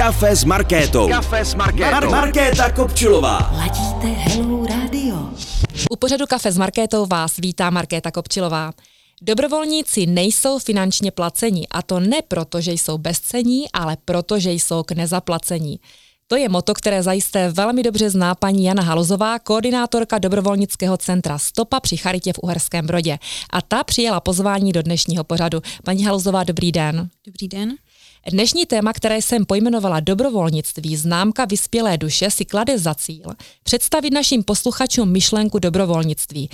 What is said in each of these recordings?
Kafe s Markétou. Kafe s Markétou. Mar- Markéta Kopčilová. Ladíte Hello Radio. U pořadu Kafe s Markétou vás vítá Markéta Kopčilová. Dobrovolníci nejsou finančně placení a to ne proto, že jsou bezcení, ale proto, že jsou k nezaplacení. To je moto, které zajisté velmi dobře zná paní Jana Halozová, koordinátorka dobrovolnického centra Stopa při Charitě v Uherském Brodě. A ta přijela pozvání do dnešního pořadu. Paní Halozová, dobrý den. Dobrý den. Dnešní téma, které jsem pojmenovala dobrovolnictví, známka vyspělé duše, si klade za cíl představit našim posluchačům myšlenku dobrovolnictví.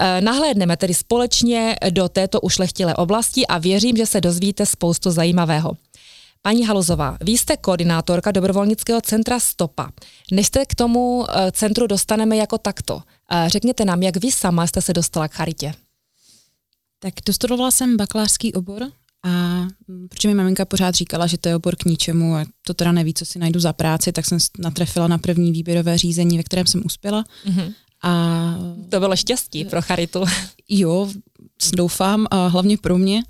E, nahlédneme tedy společně do této ušlechtilé oblasti a věřím, že se dozvíte spoustu zajímavého. Paní Halozová, vy jste koordinátorka dobrovolnického centra Stopa. Než se k tomu e, centru dostaneme jako takto, e, řekněte nám, jak vy sama jste se dostala k charitě. Tak dostudovala jsem bakalářský obor a mm, protože mi maminka pořád říkala, že to je obor k ničemu a to teda neví, co si najdu za práci, tak jsem natrefila na první výběrové řízení, ve kterém jsem uspěla. Mm-hmm. A to bylo štěstí pro charitu. Jo, doufám, a hlavně pro mě.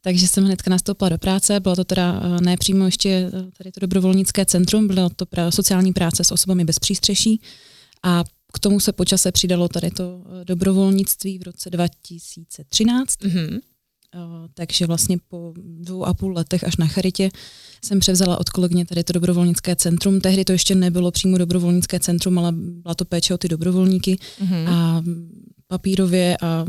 Takže jsem hnedka nastoupila do práce, bylo to teda ne přímo ještě eh, tady to dobrovolnické centrum, bylo to pra, sociální práce s osobami bez přístřeší a k tomu se počase přidalo tady to eh, dobrovolnictví v roce 2013. Mm-hmm. Takže vlastně po dvou a půl letech až na Charitě jsem převzala od kolegyně tady to dobrovolnické centrum. Tehdy to ještě nebylo přímo dobrovolnické centrum, ale byla to péče o ty dobrovolníky mm-hmm. a papírově a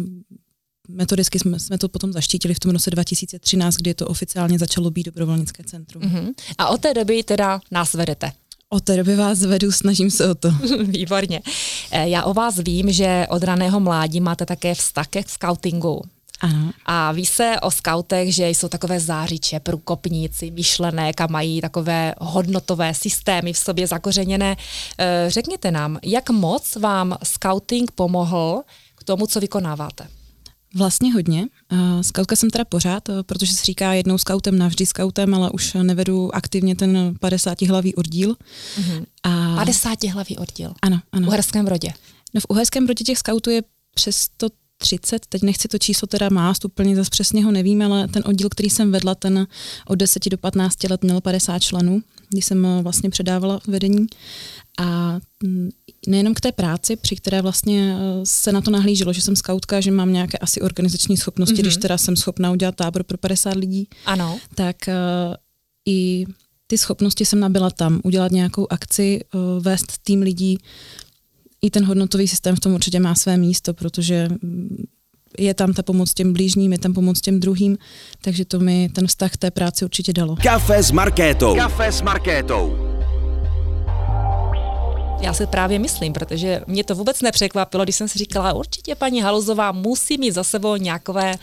metodicky jsme, jsme to potom zaštítili v tom roce 2013, kdy to oficiálně začalo být dobrovolnické centrum. Mm-hmm. A od té doby teda nás vedete? Od té doby vás vedu, snažím se o to. Výborně. Eh, já o vás vím, že od raného mládí máte také vztah ke scoutingu. Ano. A ví se o skautech, že jsou takové zářiče, průkopníci, myšlenek a mají takové hodnotové systémy v sobě zakořeněné. Eh, řekněte nám, jak moc vám scouting pomohl k tomu, co vykonáváte? Vlastně hodně. Uh, skautka jsem teda pořád, uh, protože se říká jednou skautem, navždy skautem, ale už nevedu aktivně ten 50-hlavý oddíl. Uh-huh. A... 50 hlavý oddíl? Ano, ano. V Uherském Brodě? No v Uherském Brodě těch skautů je přes 130, teď nechci to číslo teda mást, úplně zase přesně ho nevím, ale ten oddíl, který jsem vedla, ten od 10 do 15 let měl 50 členů, když jsem uh, vlastně předávala vedení. A mm, nejenom k té práci, při které vlastně eh, se na to nahlíželo, že jsem skautka, že mám nějaké asi organizační schopnosti, mm-hmm. když teda jsem schopná udělat tábor pro 50 lidí, ano. tak uh, i ty schopnosti jsem nabila tam, udělat nějakou akci, uh, vést tým lidí. I ten hodnotový systém v tom určitě má své místo, protože je tam ta pomoc těm blížním, je tam pomoc těm druhým, takže to mi ten vztah k té práci určitě dalo. Kafe s Markétou. Kafe s Markétou. Já si právě myslím, protože mě to vůbec nepřekvapilo, když jsem si říkala, určitě paní Haluzová musí mít za sebou nějaké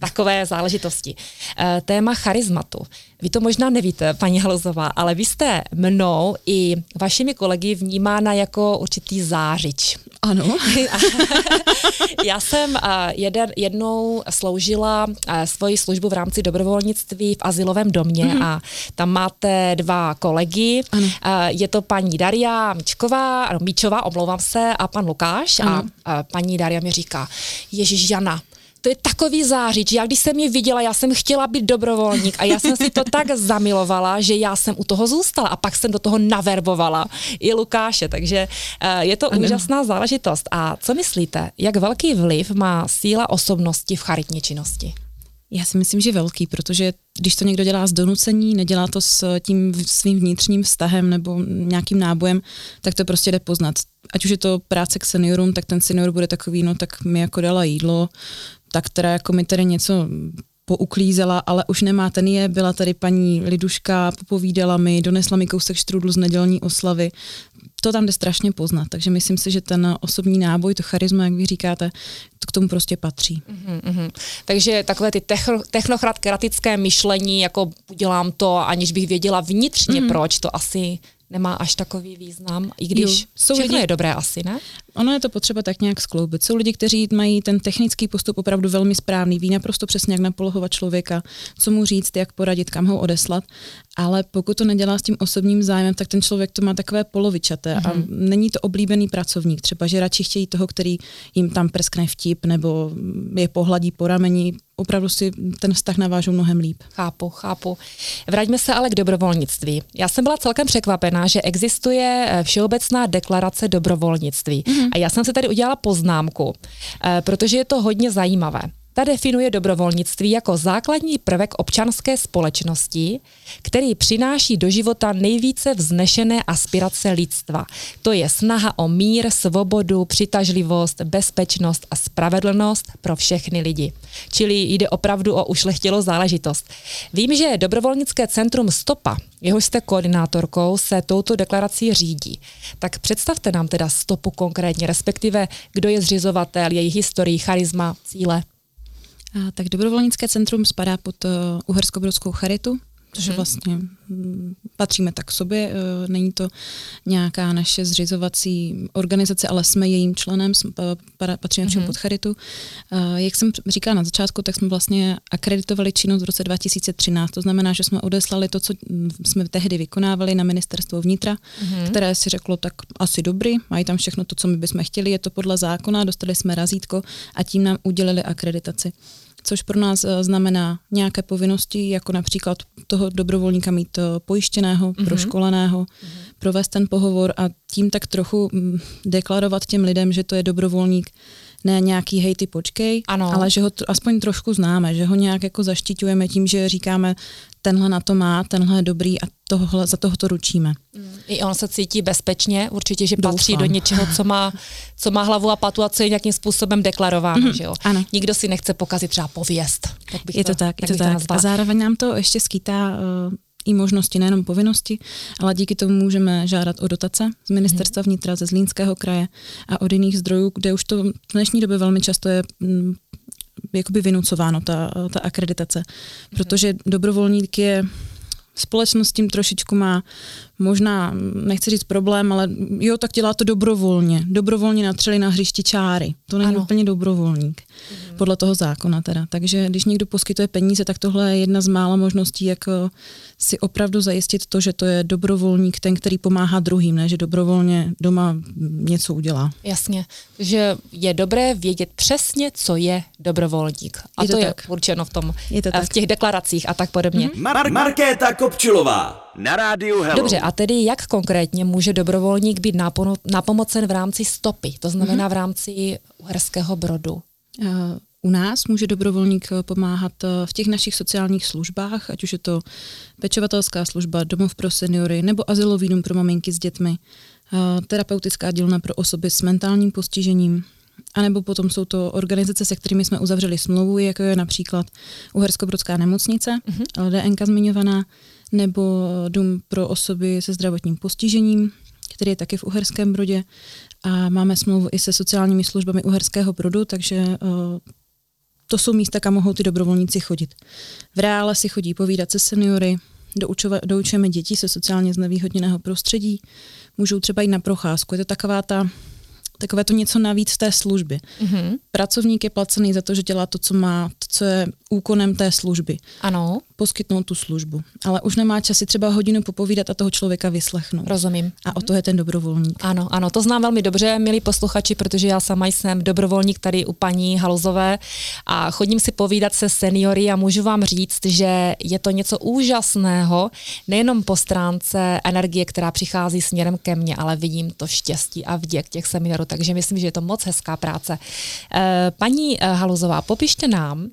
takové záležitosti. E, téma charizmatu. Vy to možná nevíte, paní Haluzová, ale vy jste mnou i vašimi kolegy vnímána jako určitý zářič. Ano. Já jsem jeden, jednou sloužila svoji službu v rámci dobrovolnictví v asilovém domě mm-hmm. a tam máte dva kolegy. Ano. Je to paní Daria Mičková, ano, Míčová, omlouvám se, a pan Lukáš. Ano. A paní Daria mi říká, Ježíš Jana, to je takový zářič. Já když jsem ji viděla, já jsem chtěla být dobrovolník a já jsem si to tak zamilovala, že já jsem u toho zůstala a pak jsem do toho naverbovala i Lukáše, takže uh, je to ano. úžasná záležitost. A co myslíte, jak velký vliv má síla osobnosti v charitní činnosti? Já si myslím, že velký, protože když to někdo dělá z donucení, nedělá to s tím svým vnitřním vztahem nebo nějakým nábojem, tak to prostě jde poznat. Ať už je to práce k seniorům, tak ten senior bude takový, no tak mi jako dala jídlo, tak teda jako mi tady něco pouklízela, ale už nemá ten je, byla tady paní Liduška, popovídala mi, donesla mi kousek štrudlu z nedělní oslavy. To tam jde strašně poznat, takže myslím si, že ten osobní náboj, to charisma, jak vy říkáte, to k tomu prostě patří. Mm-hmm. Takže takové ty technokratické myšlení, jako udělám to, aniž bych věděla vnitřně mm-hmm. proč, to asi nemá až takový význam, i když jo, jsou všechno lidi, je dobré asi, ne? ono je to potřeba tak nějak skloubit. Jsou lidi, kteří mají ten technický postup opravdu velmi správný, ví naprosto přesně, jak napolohovat člověka, co mu říct, jak poradit, kam ho odeslat, ale pokud to nedělá s tím osobním zájmem, tak ten člověk to má takové polovičaté mm-hmm. a Mhm. není to oblíbený pracovník. Třeba, že radši chtějí toho, který jim tam prskne vtip nebo je pohladí po rameni, opravdu si ten vztah navážou mnohem líp. Chápu, chápu. Vraťme se ale k dobrovolnictví. Já jsem byla celkem překvapená, že existuje eh, Všeobecná deklarace dobrovolnictví. Mm-hmm. A já jsem se tady udělala poznámku, eh, protože je to hodně zajímavé. Ta definuje dobrovolnictví jako základní prvek občanské společnosti, který přináší do života nejvíce vznešené aspirace lidstva. To je snaha o mír, svobodu, přitažlivost, bezpečnost a spravedlnost pro všechny lidi. Čili jde opravdu o ušlechtilou záležitost. Vím, že dobrovolnické centrum Stopa, jehož jste koordinátorkou, se touto deklarací řídí. Tak představte nám teda Stopu konkrétně, respektive kdo je zřizovatel, její historii, charisma, cíle. A, tak dobrovolnické centrum spadá pod uh, Uherskobrodskou charitu, což Mhm. vlastně mm, patříme tak k sobě. Uh, není to nějaká naše zřizovací organizace, ale jsme jejím členem, pa- patříme přímo Mhm. pod charitu. Uh, jak jsem říkala na začátku, tak jsme vlastně akreditovali činnost v roce 2013. To znamená, že jsme odeslali to, co mm, jsme tehdy vykonávali na ministerstvo vnitra, Mhm. které si řeklo, tak asi dobrý, mají tam všechno to, co my bychom chtěli, je to podle zákona, dostali jsme razítko a tím nám udělili akreditaci což pro nás eh, znamená nějaké povinnosti, jako například toho dobrovolníka mít eh, pojištěného, mm-hmm. proškoleného, mm-hmm. provést ten pohovor a tím tak trochu mm, deklarovat těm lidem, že to je dobrovolník, ne nějaký hej, ty počkej, Ano. ale že ho t- aspoň trošku známe, že ho nějak jako zaštiťujeme tím, že říkáme, tenhle na to má, tenhle je dobrý a tohle, za toho to ručíme. I on se cítí bezpečně, určitě, že patří Doufám. do něčeho, co má, co má hlavu a patu a co je nějakým způsobem deklarováno. Mm-hmm. Že jo? Mhm, ano. Nikdo si nechce pokazit třeba pověst. Tak bych Je to tak, je to tak. nazvala. A zároveň nám to ještě skýtá uh, i možnosti, nejenom povinnosti, ale díky tomu můžeme žádat o dotace z ministerstva vnitra, ze Zlínského kraje a od jiných zdrojů, kde už to v dnešní době velmi často je mm, jakoby vynucováno, ta, ta akreditace. Protože dobrovolník je společnost tím trošičku má možná, nechci říct problém, ale jo, tak dělá to dobrovolně. Dobrovolně natřeli na hřišti čáry. To není Ano. úplně dobrovolník, mm. podle toho zákona teda. Takže když někdo poskytuje peníze, tak tohle je jedna z mála možností, jak eh, si opravdu zajistit to, že to je dobrovolník, ten, který pomáhá druhým, ne že dobrovolně doma něco udělá. Jasně, že je dobré vědět přesně, co je dobrovolník. A Je to, to je tak. určeno v, tom, Je to eh, tak. v těch deklaracích a tak podobně. Mm-hmm. Mar- Markéta Kopčilová. Na rádiu Hello. Dobře, a tedy jak konkrétně může dobrovolník být napomocen v rámci stopy, to znamená v rámci Uherského brodu? Eh, U nás může dobrovolník eh, pomáhat eh, v těch našich sociálních službách, ať už je to pečovatelská služba, domov pro seniory nebo azylový dům pro maminky s dětmi, eh, terapeutická dílna pro osoby s mentálním postižením, a nebo potom jsou to organizace, se kterými jsme uzavřeli smlouvu, jako je například Uherskobrodská nemocnice, mm-hmm. LDNK zmiňovaná, nebo dům pro osoby se zdravotním postižením, který je taky v Uherském Brodě. A máme smlouvu i se sociálními službami Uherského Brodu, takže uh, to jsou místa, kam mohou ty dobrovolníci chodit. V reále si chodí povídat se seniory, doučova, doučujeme děti se sociálně znevýhodněného prostředí, můžou třeba jít na procházku. Je to taková ta, takové to něco navíc v té službě. Mm-hmm. Pracovník je placený za to, že dělá to, co má, to, co je úkonem té služby. Ano, Poskytnout tu službu. Ale už nemá čas si třeba hodinu popovídat a toho člověka vyslechnout. rozumím. A o to je ten dobrovolník. Ano, ano, to znám velmi dobře, milí posluchači, protože já sama jsem dobrovolník tady u paní Haluzové a chodím si povídat se seniory a můžu vám říct, že je to něco úžasného, nejenom po stránce energie, která přichází směrem ke mně, ale vidím to štěstí a vděk těch seniorů, takže myslím, že je to moc hezká práce. Eh, Paní eh, Haluzová, popište nám,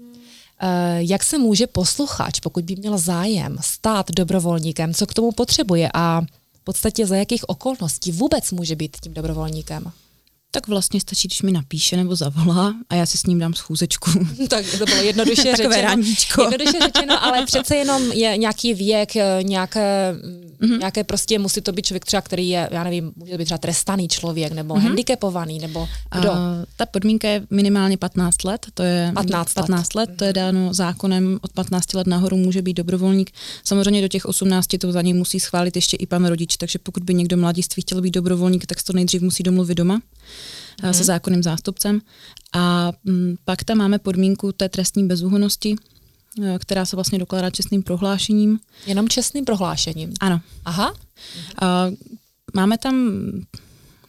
jak se může posluchač, pokud by měl zájem, stát dobrovolníkem, co k tomu potřebuje a v podstatě za jakých okolností vůbec může být tím dobrovolníkem? Tak vlastně stačí, když mi napíše nebo zavolá a já si s ním dám schůzečku. Tak to bylo jednoduše Takové řečeno. randíčko. Jednoduše řečeno, ale přece jenom je nějaký věk, eh, nějaké, Mhm. mm-hmm. nějaké prostě musí to být člověk třeba, který je, já nevím, může to být třeba trestaný člověk, nebo Mhm. mm-hmm. handicapovaný, nebo kdo? A ta podmínka je minimálně 15 let, to je 15 let. 15 let, to je dáno zákonem, od 15 let nahoru může být dobrovolník. Samozřejmě do těch 18 to za něj musí schválit ještě i pan rodič, takže pokud by někdo mladiství chtěl být dobrovolník, tak to nejdřív musí domluvit doma. Mm. se zákonným zástupcem. A m, pak tam máme podmínku té trestní bezúhonosti, eh, která se vlastně dokládá čestným prohlášením. Jenom čestným prohlášením? Ano. Aha. A máme tam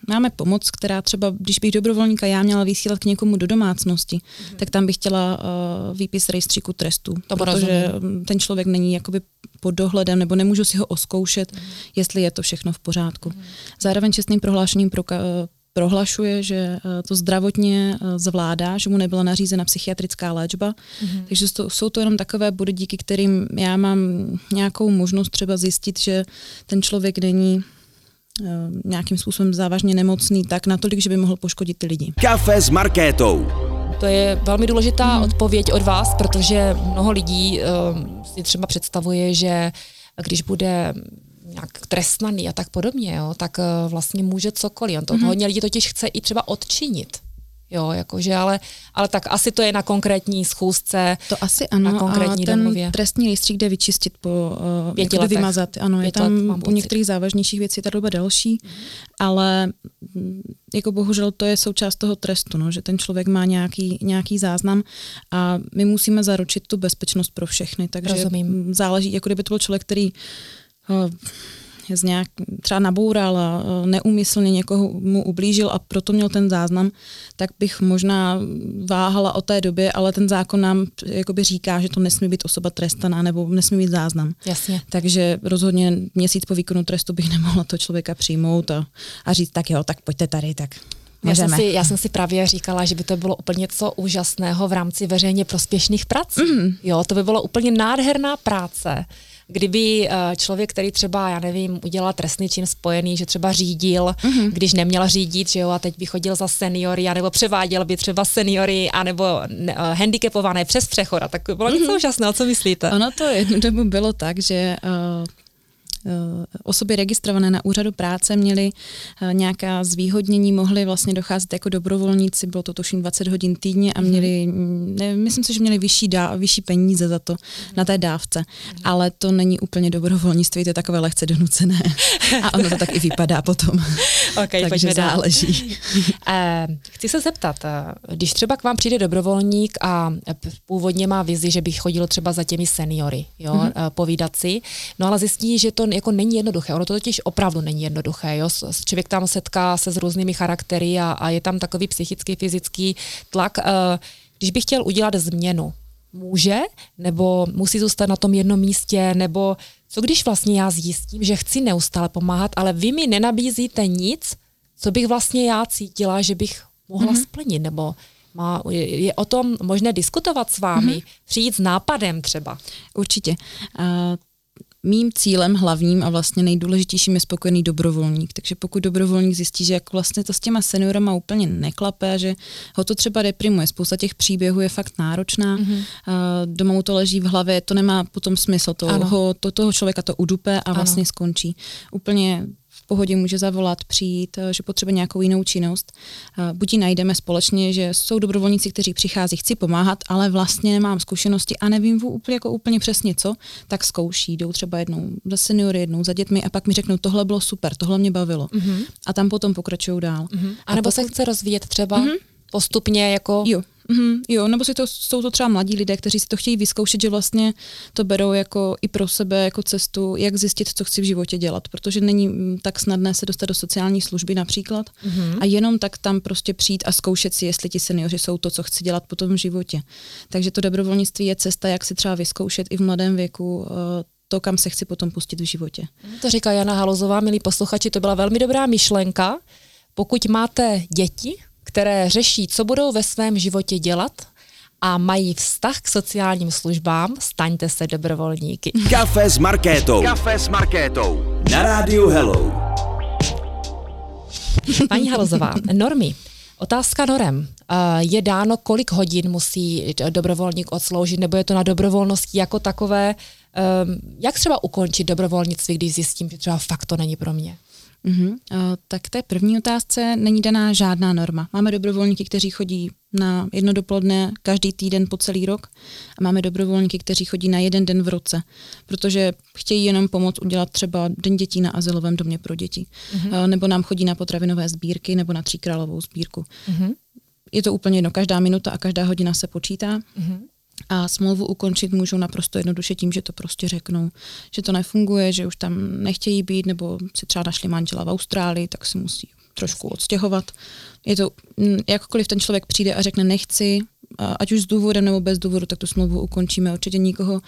máme pomoc, která třeba, když bych dobrovolníka já měla vysílat k někomu do domácnosti, mm-hmm. tak tam bych chtěla uh, výpis rejstříku trestů, to protože rozumím. ten člověk není jakoby pod dohledem, nebo nemůžu si ho oskoušet, mm-hmm. jestli je to všechno v pořádku. Mm-hmm. Zároveň čestným prohlášením proka- prohlašuje, že to zdravotně zvládá, že mu nebyla nařízena psychiatrická léčba. Mm-hmm. Takže to, jsou to jenom takové body, díky kterým já mám nějakou možnost třeba zjistit, že ten člověk není nějakým způsobem závažně nemocný tak natolik, že by mohl poškodit ty lidi. Kafe s Markétou. To je velmi důležitá hmm. odpověď od vás, protože mnoho lidí uh, si třeba představuje, že když bude nějak trestnaný a tak podobně, jo, tak uh, vlastně může cokoliv. On to mm-hmm. hodně lidí totiž chce i třeba odčinit. Jo, jakože, ale, ale tak asi to je na konkrétní schůzce. To asi ano, na konkrétní a ten domluvě. trestní rejstřík jde vyčistit po, uh, jakoby letech. vymazat. Ano, Pět je tam let, u některých závažnějších věcí ta doba delší, Mhm. ale mm, jako bohužel to je součást toho trestu, no, že ten člověk má nějaký, nějaký záznam a my musíme zaručit tu bezpečnost pro všechny, takže Rozumím. záleží, jako kdyby to byl člověk, který uh, z nějak, třeba naboural a eh, neumyslně někoho mu ublížil a proto měl ten záznam, tak bych možná váhala o té době, ale ten zákon nám jakoby říká, že to nesmí být osoba trestaná nebo nesmí být záznam. Jasně. Takže rozhodně měsíc po výkonu trestu bych nemohla to člověka přijmout a, a říct, tak jo, tak pojďte tady, tak Já jsem, si, já jsem si právě říkala, že by to bylo úplně něco úžasného v rámci veřejně prospěšných prací. Mm. Jo, to by bylo úplně nádherná práce. Kdyby eh, člověk, který třeba, já nevím, udělal trestný čin spojený, že třeba řídil, mm-hmm. když neměl řídit, že jo, a teď by chodil za seniory, anebo převáděl by třeba seniory, anebo ne, uh, handicapované přes přechod, a tak by bylo mm-hmm. něco úžasného, co myslíte? Ono to jednu dobu bylo tak, že uh, osoby registrované na úřadu práce měly uh, nějaká zvýhodnění, mohly vlastně docházet jako dobrovolníci, bylo to tuším 20 hodin týdně a měli, mm, ne, myslím si, že měli vyšší, dá, vyšší peníze za to na té dávce, ale to není úplně dobrovolnictví, to je takové lehce donucené a ono to tak i vypadá potom, Okay, takže záleží. Eh, Chci se zeptat, eh, když třeba k vám přijde dobrovolník a eh, původně má vizi, že by chodil třeba za těmi seniory, jo, Mhm. mm-hmm. povídat si, no ale zjistí, že to jako není jednoduché, ono to totiž opravdu není jednoduché, jo, člověk tam setká se s různými charaktery a, a je tam takový psychický, fyzický tlak. Eh, Když bych chtěl udělat změnu, může, nebo musí zůstat na tom jednom místě, nebo co když vlastně já zjistím, že chci neustále pomáhat, ale vy mi nenabízíte nic, co bych vlastně já cítila, že bych mohla mm-hmm. splnit, nebo má, je, je o tom možné diskutovat s vámi, mm-hmm. přijít s nápadem třeba. Určitě. A mým cílem hlavním a vlastně nejdůležitějším je spokojený dobrovolník. Takže pokud dobrovolník zjistí, že jak vlastně to s těma seniorama úplně neklape, a že ho to třeba deprimuje, spousta těch příběhů je fakt náročná, mm-hmm. doma mu to leží v hlavě, to nemá potom smysl, to, Ano. ho, to toho člověka to udupe a Ano. vlastně skončí. Úplně pohodě může zavolat, přijít, eh, že potřebuje nějakou jinou činnost. Eh, Buď ji najdeme společně, že jsou dobrovolníci, kteří přichází, chci pomáhat, ale vlastně nemám zkušenosti a nevím vů- úplně, jako úplně přesně co, tak zkouší, jdou třeba jednou za seniory, jednou za dětmi a pak mi řeknou, tohle bylo super, tohle mě bavilo. Mm-hmm. A tam potom pokračují dál. Mm-hmm. A nebo se chce rozvíjet třeba mm-hmm. postupně jako... Jo, mm, jo, nebo si to, jsou to třeba mladí lidé, kteří si to chtějí vyzkoušet, že vlastně to berou jako i pro sebe jako cestu, jak zjistit, co chci v životě dělat, protože není mm, tak snadné se dostat do sociální služby například mm-hmm. a jenom tak tam prostě přijít a zkoušet si, jestli ti seniori jsou to, co chci dělat potom v životě. Takže to dobrovolnictví je cesta, jak si třeba vyzkoušet i v mladém věku eh, to, kam se chci potom pustit v životě. To říká Jana Halozová, milí posluchači, to byla velmi dobrá myšlenka. Pokud máte děti, které řeší, co budou ve svém životě dělat a mají vztah k sociálním službám, staňte se dobrovolníky. Kafe s Markétou. Kafe s Markétou. Na rádiu Hello. Paní Halozová, normy. Otázka norem. Eh, Je dáno, kolik hodin musí dobrovolník odsloužit, nebo je to na dobrovolnosti jako takové? Ehm, Jak třeba ukončit dobrovolnictví, když zjistím, že třeba fakt to není pro mě? Uh, tak té první otázce není daná žádná norma. Máme dobrovolníky, kteří chodí na jedno dopoledne každý týden po celý rok a máme dobrovolníky, kteří chodí na jeden den v roce, protože chtějí jenom pomoct udělat třeba Den dětí na asilovém domě pro děti. Uh, nebo nám chodí na potravinové sbírky nebo na tříkrálovou sbírku. Uh-huh. Je to úplně jedno, každá minuta a každá hodina se počítá. Uh-huh a smlouvu ukončit můžou naprosto jednoduše tím, že to prostě řeknou, že to nefunguje, že už tam nechtějí být, nebo si třeba našli manžela v Austrálii, tak si musí trošku odstěhovat. Je to, mm, jakkoliv ten člověk přijde a řekne nechci, ať už s důvodem nebo bez důvodu, tak tu smlouvu ukončíme. Určitě nikoho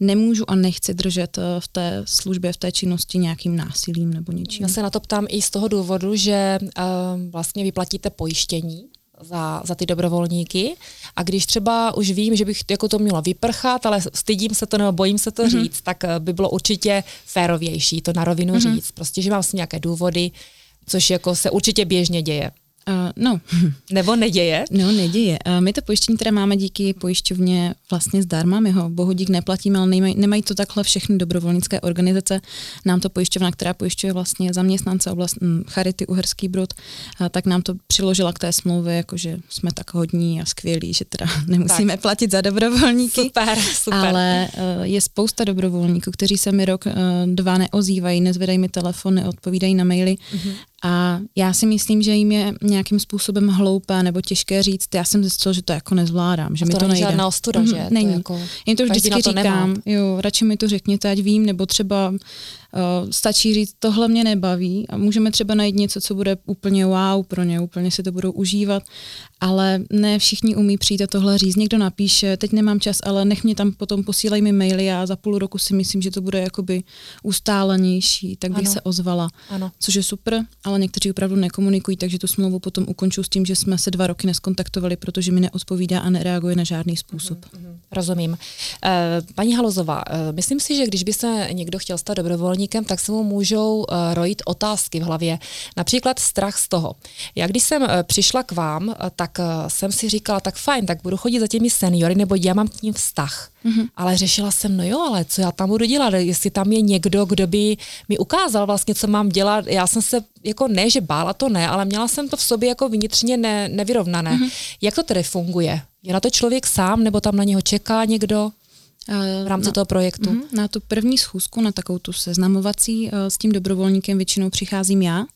nemůžu a nechci držet eh, v té službě, v té činnosti nějakým násilím nebo něčím. Já se na to ptám i z toho důvodu, že uh, vlastně vyplatíte pojištění za, za ty dobrovolníky a když třeba už vím, že bych jako to měla vyprchat, ale stydím se to nebo bojím se to mm-hmm. říct, tak eh, by bylo určitě férovější to na rovinu mm-hmm. říct. Prostě, že mám si nějaké důvody, což jako se určitě běžně děje. Uh, no. Nebo neděje? No, neděje. Uh, my to pojištění které máme díky pojišťovně vlastně zdarma, my ho bohudík neplatíme, ale nemají, nemají to takhle všechny dobrovolnické organizace. Nám to pojišťovna, která pojišťuje vlastně zaměstnance oblast hm, Charity Uherský Brod, uh, tak nám to přiložila k té smlouvě, jakože jsme tak hodní a skvělí, že teda nemusíme tak. platit za dobrovolníky. Super, super. Ale uh, je spousta dobrovolníků, kteří se mi rok, uh, dva neozývají, nezvedají mi telefon, neodpovídají na maily mm-hmm. A já si myslím, že jim je nějakým způsobem hloupé nebo těžké říct, já jsem zjistil, že to jako nezvládám, že a mi to, to nejde. žádná ostuda, mm, že? Není. To jako, Jen to vždycky to říkám, nemá. jo, radši mi to řekněte, ať vím, nebo třeba Uh, stačí říct, tohle mě nebaví a můžeme třeba najít něco, co bude úplně wow pro ně, úplně si to budou užívat, ale ne všichni umí přijít a tohle říct. Někdo napíše, teď nemám čas, ale nech mě tam potom posílej mi maily a za půl roku si myslím, že to bude jakoby ustálenější, tak bych ano. se ozvala, ano. což je super, ale někteří opravdu nekomunikují, takže tu smlouvu potom ukonču s tím, že jsme se dva roky neskontaktovali, protože mi neodpovídá a nereaguje na žádný způsob. Mm-hmm. Rozumím. Uh, paní Halozová, uh, myslím si, že když by se někdo chtěl stát dobrovolník, odborníkem, tak se mu můžou uh, rojit otázky v hlavě. Například strach z toho. Já když jsem uh, přišla k vám, uh, tak uh, jsem si říkala, tak fajn, tak budu chodit za těmi seniory, nebo já mám k ním vztah. Mm-hmm. Ale řešila jsem, no jo, ale co já tam budu dělat, jestli tam je někdo, kdo by mi ukázal vlastně, co mám dělat. Já jsem se, jako ne, že bála to ne, ale měla jsem to v sobě jako vnitřně ne, nevyrovnané. Mm-hmm. Jak to tedy funguje? Je na to člověk sám, nebo tam na něho čeká někdo? V rámci na, toho projektu? Uh, na tu první schůzku, na takovou tu seznamovací uh, s tím dobrovolníkem většinou přicházím já, uh,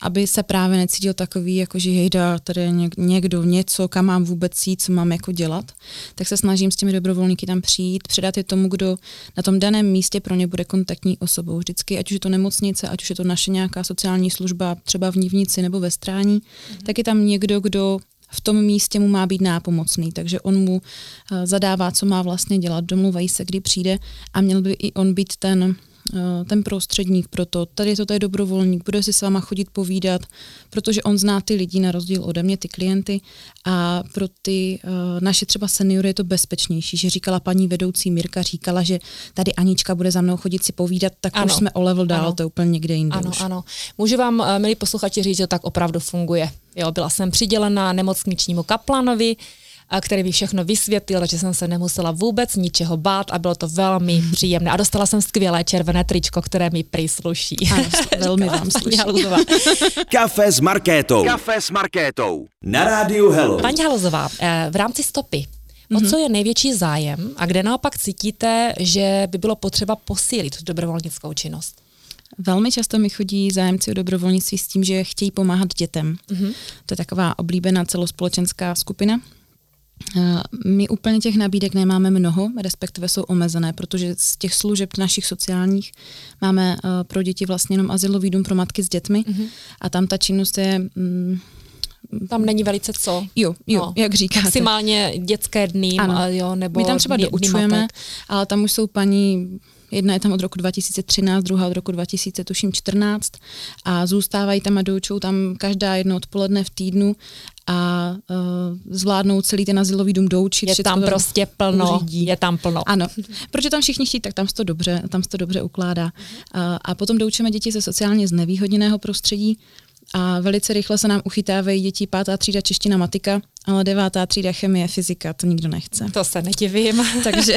aby se právě necítil takový, jako že jejda tady někdo něco, kam mám vůbec jít, co mám jako dělat, tak se snažím s těmi dobrovolníky tam přijít, předat je tomu, kdo na tom daném místě pro ně bude kontaktní osobou. Vždycky, ať už je to nemocnice, ať už je to naše nějaká sociální služba, třeba v Nivnici nebo ve Strání, mm-hmm. tak je tam někdo, kdo v tom místě mu má být nápomocný, takže on mu eh, zadává, co má vlastně dělat, domluvají se, kdy přijde a měl by i on být ten ten prostředník pro to, tady je to tady dobrovolník, bude si s váma chodit povídat, protože on zná ty lidi na rozdíl ode mě, ty klienty a pro ty uh, naše třeba seniory je to bezpečnější, že říkala paní vedoucí Mirka, říkala, že tady Anička bude za mnou chodit si povídat, tak ano. už jsme o level dál, ano. to je úplně někde jinde Ano, už. ano. Můžu vám, milí posluchači, říct, že tak opravdu funguje. Jo, byla jsem přidělena nemocničnímu kaplanovi, který mi všechno vysvětlil, že jsem se nemusela vůbec ničeho bát a bylo to velmi příjemné. A dostala jsem skvělé červené tričko, které mi přísluší. Ano, velmi vám sluší. Kafe s Markétou. Kafe s Markétou. Na rádiu Hello. Paní Halozová, eh, v rámci stopy, O co je největší zájem a kde naopak cítíte, že by bylo potřeba posílit dobrovolnickou činnost? Velmi často mi chodí zájemci o dobrovolnictví s tím, že chtějí pomáhat dětem. Mm-hmm. To je taková oblíbená celospolečenská skupina. Eh, my úplně těch nabídek nemáme mnoho, respektive jsou omezené, protože z těch služeb našich sociálních máme eh, pro děti vlastně jenom asilový dům pro matky s dětmi mm-hmm. a tam ta činnost je... Mm, tam není velice co. Jo, jo, no, jak říkáte. Maximálně dětské dny, ano. jo, nebo My tam třeba doučujeme, ale tam už jsou paní Jedna je tam od roku 2013, druhá od roku 2014 a zůstávají tam a doučou tam každá jedno odpoledne v týdnu a uh, zvládnou celý ten azylový dům doučit. Je tam prostě plno, uřídí. je tam plno. Ano, protože tam všichni chtít, tak tam se to dobře, tam se to dobře ukládá. Uh, a potom doučíme děti ze sociálně znevýhodněného prostředí, a velice rychle se nám uchytávají děti pátá třída čeština matika ale devátá třída chemie, fyzika, to nikdo nechce. To se nedivím. takže,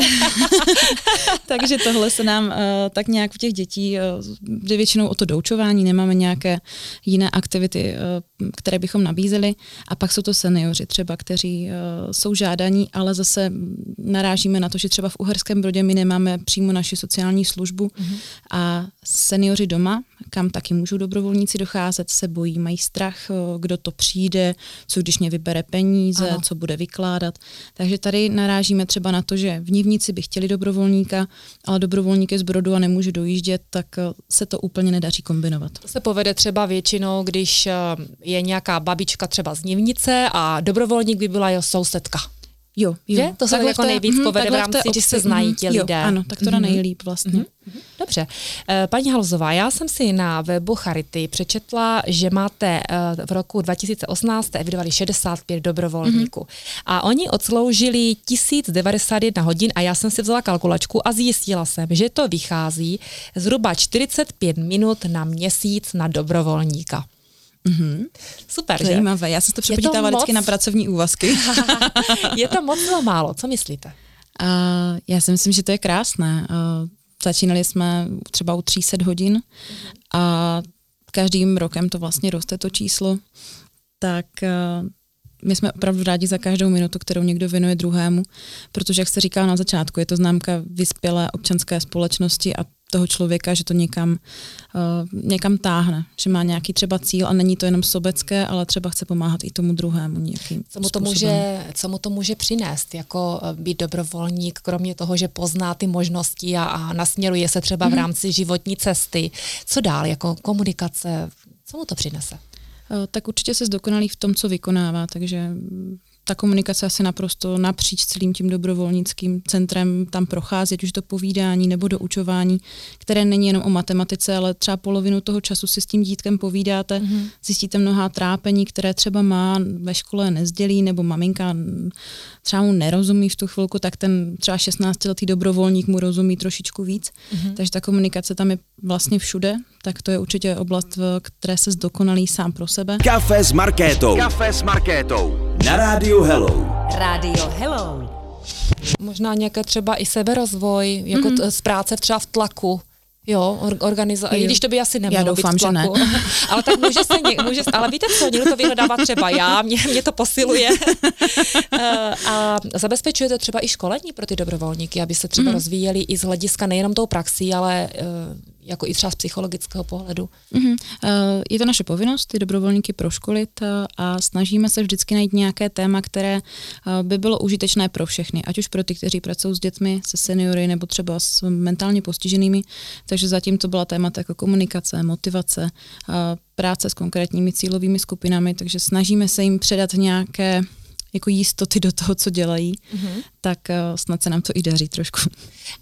takže tohle se nám uh, tak nějak u těch dětí uh, jde většinou o to doučování, nemáme nějaké jiné aktivity, uh, které bychom nabízeli. A pak jsou to seniori třeba, kteří uh, jsou žádaní, ale zase narážíme na to, že třeba v Uherském Brodě my nemáme přímo naši sociální službu mm-hmm. a seniori doma, kam taky můžou dobrovolníci docházet, se bojí, mají strach, kdo to přijde, co když mě vybere peníze, ano. co bude vykládat. Takže tady narážíme třeba na to, že v Nivnici by chtěli dobrovolníka, ale dobrovolník je z Brodu a nemůže dojíždět, tak se to úplně nedaří kombinovat. To se povede třeba většinou, když je nějaká babička třeba z Nivnice a dobrovolník by byla jeho sousedka. Jo, jo. Že? To se jako nejvíc mm, povede v rámci, že se znají ti lidé. Jo, ano, tak to mm-hmm. nejlíp vlastně. Mm-hmm. Dobře. Eh, paní Halzová, já jsem si na webu Charity přečetla, že máte eh, v roku 2018 evidovali 65 dobrovolníků mm-hmm. a oni odsloužili 1091 hodin a já jsem si vzala kalkulačku a zjistila jsem, že to vychází zhruba 45 minut na měsíc na dobrovolníka. Mm-hmm. Super, Zajímavé, že? já jsem to přepočítávala vždycky na pracovní úvazky. je to moc nebo málo, co myslíte? Uh, já si myslím, že to je krásné. Uh, začínali jsme třeba u 300 hodin a každým rokem to vlastně roste to číslo, tak uh, my jsme opravdu rádi za každou minutu, kterou někdo věnuje druhému, protože, jak se říká na začátku, je to známka vyspělé občanské společnosti a toho člověka, že to někam, uh, někam táhne, že má nějaký třeba cíl a není to jenom sobecké, ale třeba chce pomáhat i tomu druhému nějakým co mu to může, Co mu to může přinést, jako eh, být dobrovolník, kromě toho, že pozná ty možnosti a, a nasměruje se třeba v mhm. rámci životní cesty. Co dál, jako komunikace, co mu to přinese? Uh, tak určitě se zdokonalí v tom, co vykonává, takže ta komunikace asi naprosto napříč celým tím dobrovolnickým centrem tam prochází, ať už to povídání nebo doučování, které není jenom o matematice, ale třeba polovinu toho času si s tím dítkem povídáte, mm-hmm. zjistíte mnohá trápení, které třeba má ve škole nezdělí, nebo maminka třeba mu nerozumí v tu chvilku, tak ten třeba 16-letý dobrovolník mu rozumí trošičku víc. Mm-hmm. Takže ta komunikace tam je vlastně všude, tak to je určitě oblast, v které se zdokonalí sám pro sebe. Kafe s Markétou. Kafe s Markétou. Na rádiu Hello. Rádio Hello. Možná nějaké třeba i seberozvoj, jako mm-hmm. z práce třeba v tlaku. Jo, or, organiza- i když to by asi nemělo já doufám, být že ne. ale tak může se, ně, může, ale víte co, někdo to vyhledává třeba já, mě, mě to posiluje. Eh, a zabezpečujete třeba i školení pro ty dobrovolníky, aby se třeba mm. rozvíjeli i z hlediska nejenom tou praxí, ale uh, jako i třeba z psychologického pohledu. Mm-hmm. Je to naše povinnost ty dobrovolníky proškolit eh, a snažíme se vždycky najít nějaké téma, které eh, by bylo užitečné pro všechny, ať už pro ty, kteří pracují s dětmi, se seniory nebo třeba s mentálně postiženými. Takže zatím to byla témata jako komunikace, motivace, práce s konkrétními cílovými skupinami, takže snažíme se jim předat nějaké jako jistoty do toho, co dělají, mm-hmm. tak uh, snad se nám to i daří trošku.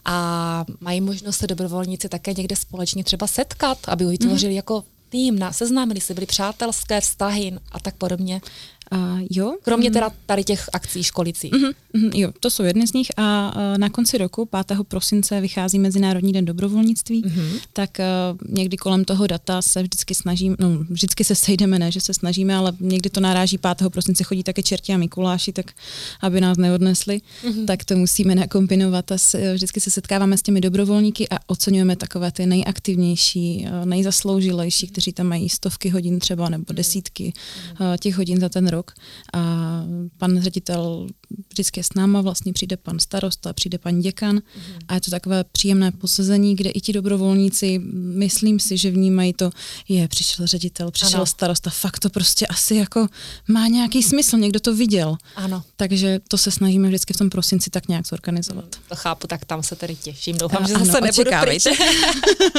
A mají možnost se dobrovolníci také někde společně třeba setkat, aby vytvořili mm-hmm. jako tým, na, seznámili se, byly přátelské vztahy a tak podobně. Uh, jo. Kromě teda tady těch akcí školicích. Uh-huh, uh-huh, jo, to jsou jedny z nich a uh, na konci roku, 5. prosince, vychází Mezinárodní den dobrovolnictví, uh-huh. tak uh, někdy kolem toho data se vždycky snažím, no vždycky se sejdeme, ne, že se snažíme, ale někdy to naráží 5. prosince, chodí také čerti a Mikuláši, tak aby nás neodnesli, uh-huh. tak to musíme nakombinovat a se, vždycky se setkáváme s těmi dobrovolníky a oceňujeme takové ty nejaktivnější, uh, nejzasloužilejší, kteří tam mají stovky hodin třeba nebo desítky uh, těch hodin za ten rok a pan ředitel vždycky je s náma, vlastně přijde pan starosta, přijde pan děkan mm. a je to takové příjemné posezení, kde i ti dobrovolníci, myslím si, že vnímají to, je, přišel ředitel, přišel ano. starosta, fakt to prostě asi jako má nějaký smysl, někdo to viděl. Ano. Takže to se snažíme vždycky v tom prosinci tak nějak zorganizovat. Mm, to chápu, tak tam se tedy těším. Doufám, a, že zase ano, nebudu pryč.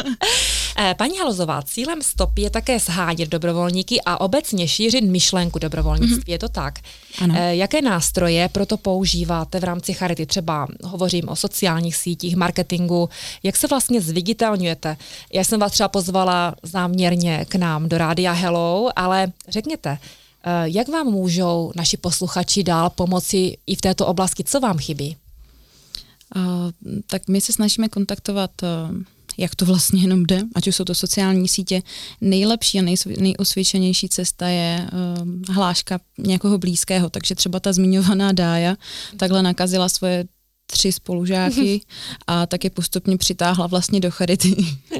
Eh, paní Halozová, cílem stop je také shádět dobrovolníky a obecně šířit myšlenku dobrovolnictví. Mm-hmm. Je to tak? Ano. Eh, jaké nástroje proto používáte v rámci Charity? Třeba hovořím o sociálních sítích, marketingu. Jak se vlastně zviditelňujete? Já jsem vás třeba pozvala záměrně k nám do Rádia Hello, ale řekněte, eh, jak vám můžou naši posluchači dál pomoci i v této oblasti? Co vám chybí? Uh, tak my se snažíme kontaktovat uh, jak to vlastně jenom jde, ať už jsou to sociální sítě. Nejlepší a nej, nejosvědčenější cesta je uh, hláška někoho blízkého, takže třeba ta zmiňovaná Dája takhle nakazila svoje tři spolužáky a taky postupně přitáhla vlastně do charity.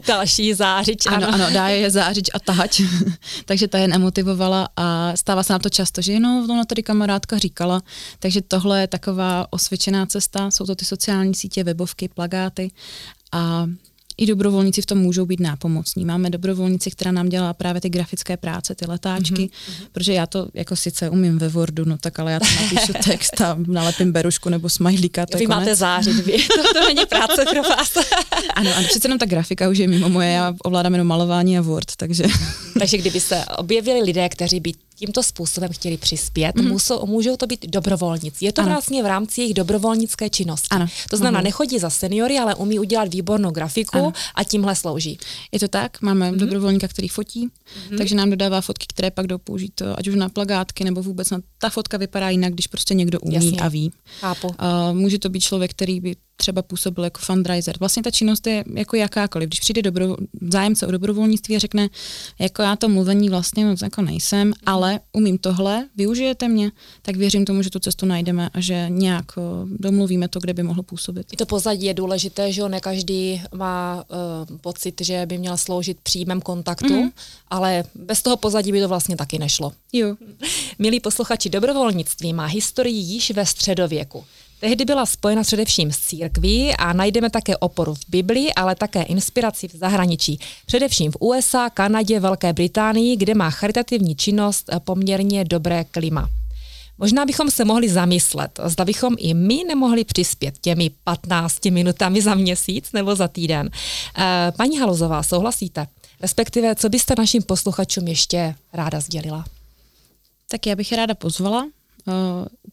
Další zářič, ano. Ano, ano Dája je zářič a tahač, takže ta je nemotivovala a stává se nám to často, že no, ona tady kamarádka říkala, takže tohle je taková osvědčená cesta, jsou to ty sociální sítě, webovky, plagáty a i dobrovolníci v tom můžou být nápomocní. Máme dobrovolníci, která nám dělá právě ty grafické práce, ty letáčky, mm-hmm. protože já to jako sice umím ve Wordu, no tak ale já tam napíšu text a nalepím berušku nebo smajlíka. Vy konec. máte zářit, vy. To, to není práce pro vás. ano, ano, přece jenom ta grafika už je mimo moje, já ovládám jenom malování a Word, takže... takže kdyby se objevili lidé, kteří by tímto způsobem chtěli přispět, mm-hmm. musou, můžou to být dobrovolníci. Je to ano. vlastně v rámci jejich dobrovolnické činnosti. Ano. To znamená, mm-hmm. nechodí za seniory, ale umí udělat výbornou grafiku ano. a tímhle slouží. Je to tak, máme mm-hmm. dobrovolníka, který fotí, mm-hmm. takže nám dodává fotky, které pak jdou použít, ať už na plagátky nebo vůbec na ta fotka vypadá jinak, když prostě někdo umí Jasně. a ví. Chápu. Uh, může to být člověk, který by třeba působil jako fundraiser. Vlastně ta činnost je jako jakákoliv. Když přijde dobro, zájemce o dobrovolnictví a řekne, jako já to mluvení vlastně moc jako nejsem, ale umím tohle, využijete mě, tak věřím tomu, že tu cestu najdeme a že nějak domluvíme to, kde by mohlo působit. I to pozadí je důležité, že ne každý má uh, pocit, že by měl sloužit příjmem kontaktu, mm. ale bez toho pozadí by to vlastně taky nešlo. Jo. Milí posluchači, dobrovolnictví má historii již ve středověku. Tehdy byla spojena především s církví a najdeme také oporu v Biblii, ale také inspiraci v zahraničí. Především v USA, Kanadě, Velké Británii, kde má charitativní činnost poměrně dobré klima. Možná bychom se mohli zamyslet, zda bychom i my nemohli přispět těmi 15 minutami za měsíc nebo za týden. Eh, paní Halozová, souhlasíte? Respektive, co byste našim posluchačům ještě ráda sdělila? Tak já bych ráda pozvala,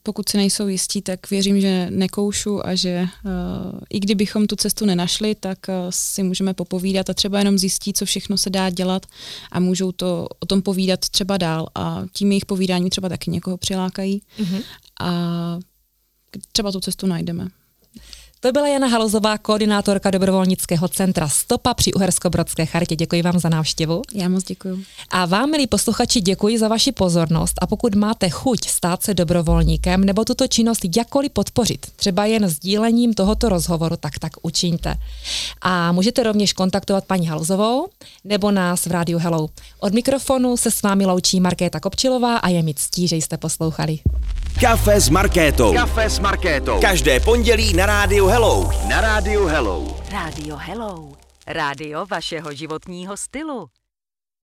pokud si nejsou jistí, tak věřím, že nekoušu a že eh, i kdybychom tu cestu nenašli, tak eh, si můžeme popovídat a třeba jenom zjistí, co všechno se dá dělat a můžou to o tom povídat třeba dál a tím jejich povídání třeba taky někoho přilákají mm-hmm. a třeba tu cestu najdeme. To byla Jana Halozová, koordinátorka dobrovolnického centra Stopa při Uhersko-Brodské chartě. Děkuji vám za návštěvu. Já moc děkuji. A vám, milí posluchači, děkuji za vaši pozornost a pokud máte chuť stát se dobrovolníkem nebo tuto činnost jakkoliv podpořit, třeba jen sdílením tohoto rozhovoru, tak tak učiňte. A můžete rovněž kontaktovat paní Halozovou nebo nás v rádiu Hello. Od mikrofonu se s vámi loučí Markéta Kopčilová a je mi ctí, že jste poslouchali. Kafe s Markétou. Kafe s Markétou. Každé pondělí na rádiu Hello. Na rádiu Hello. Rádio Hello. Rádio vašeho životního stylu.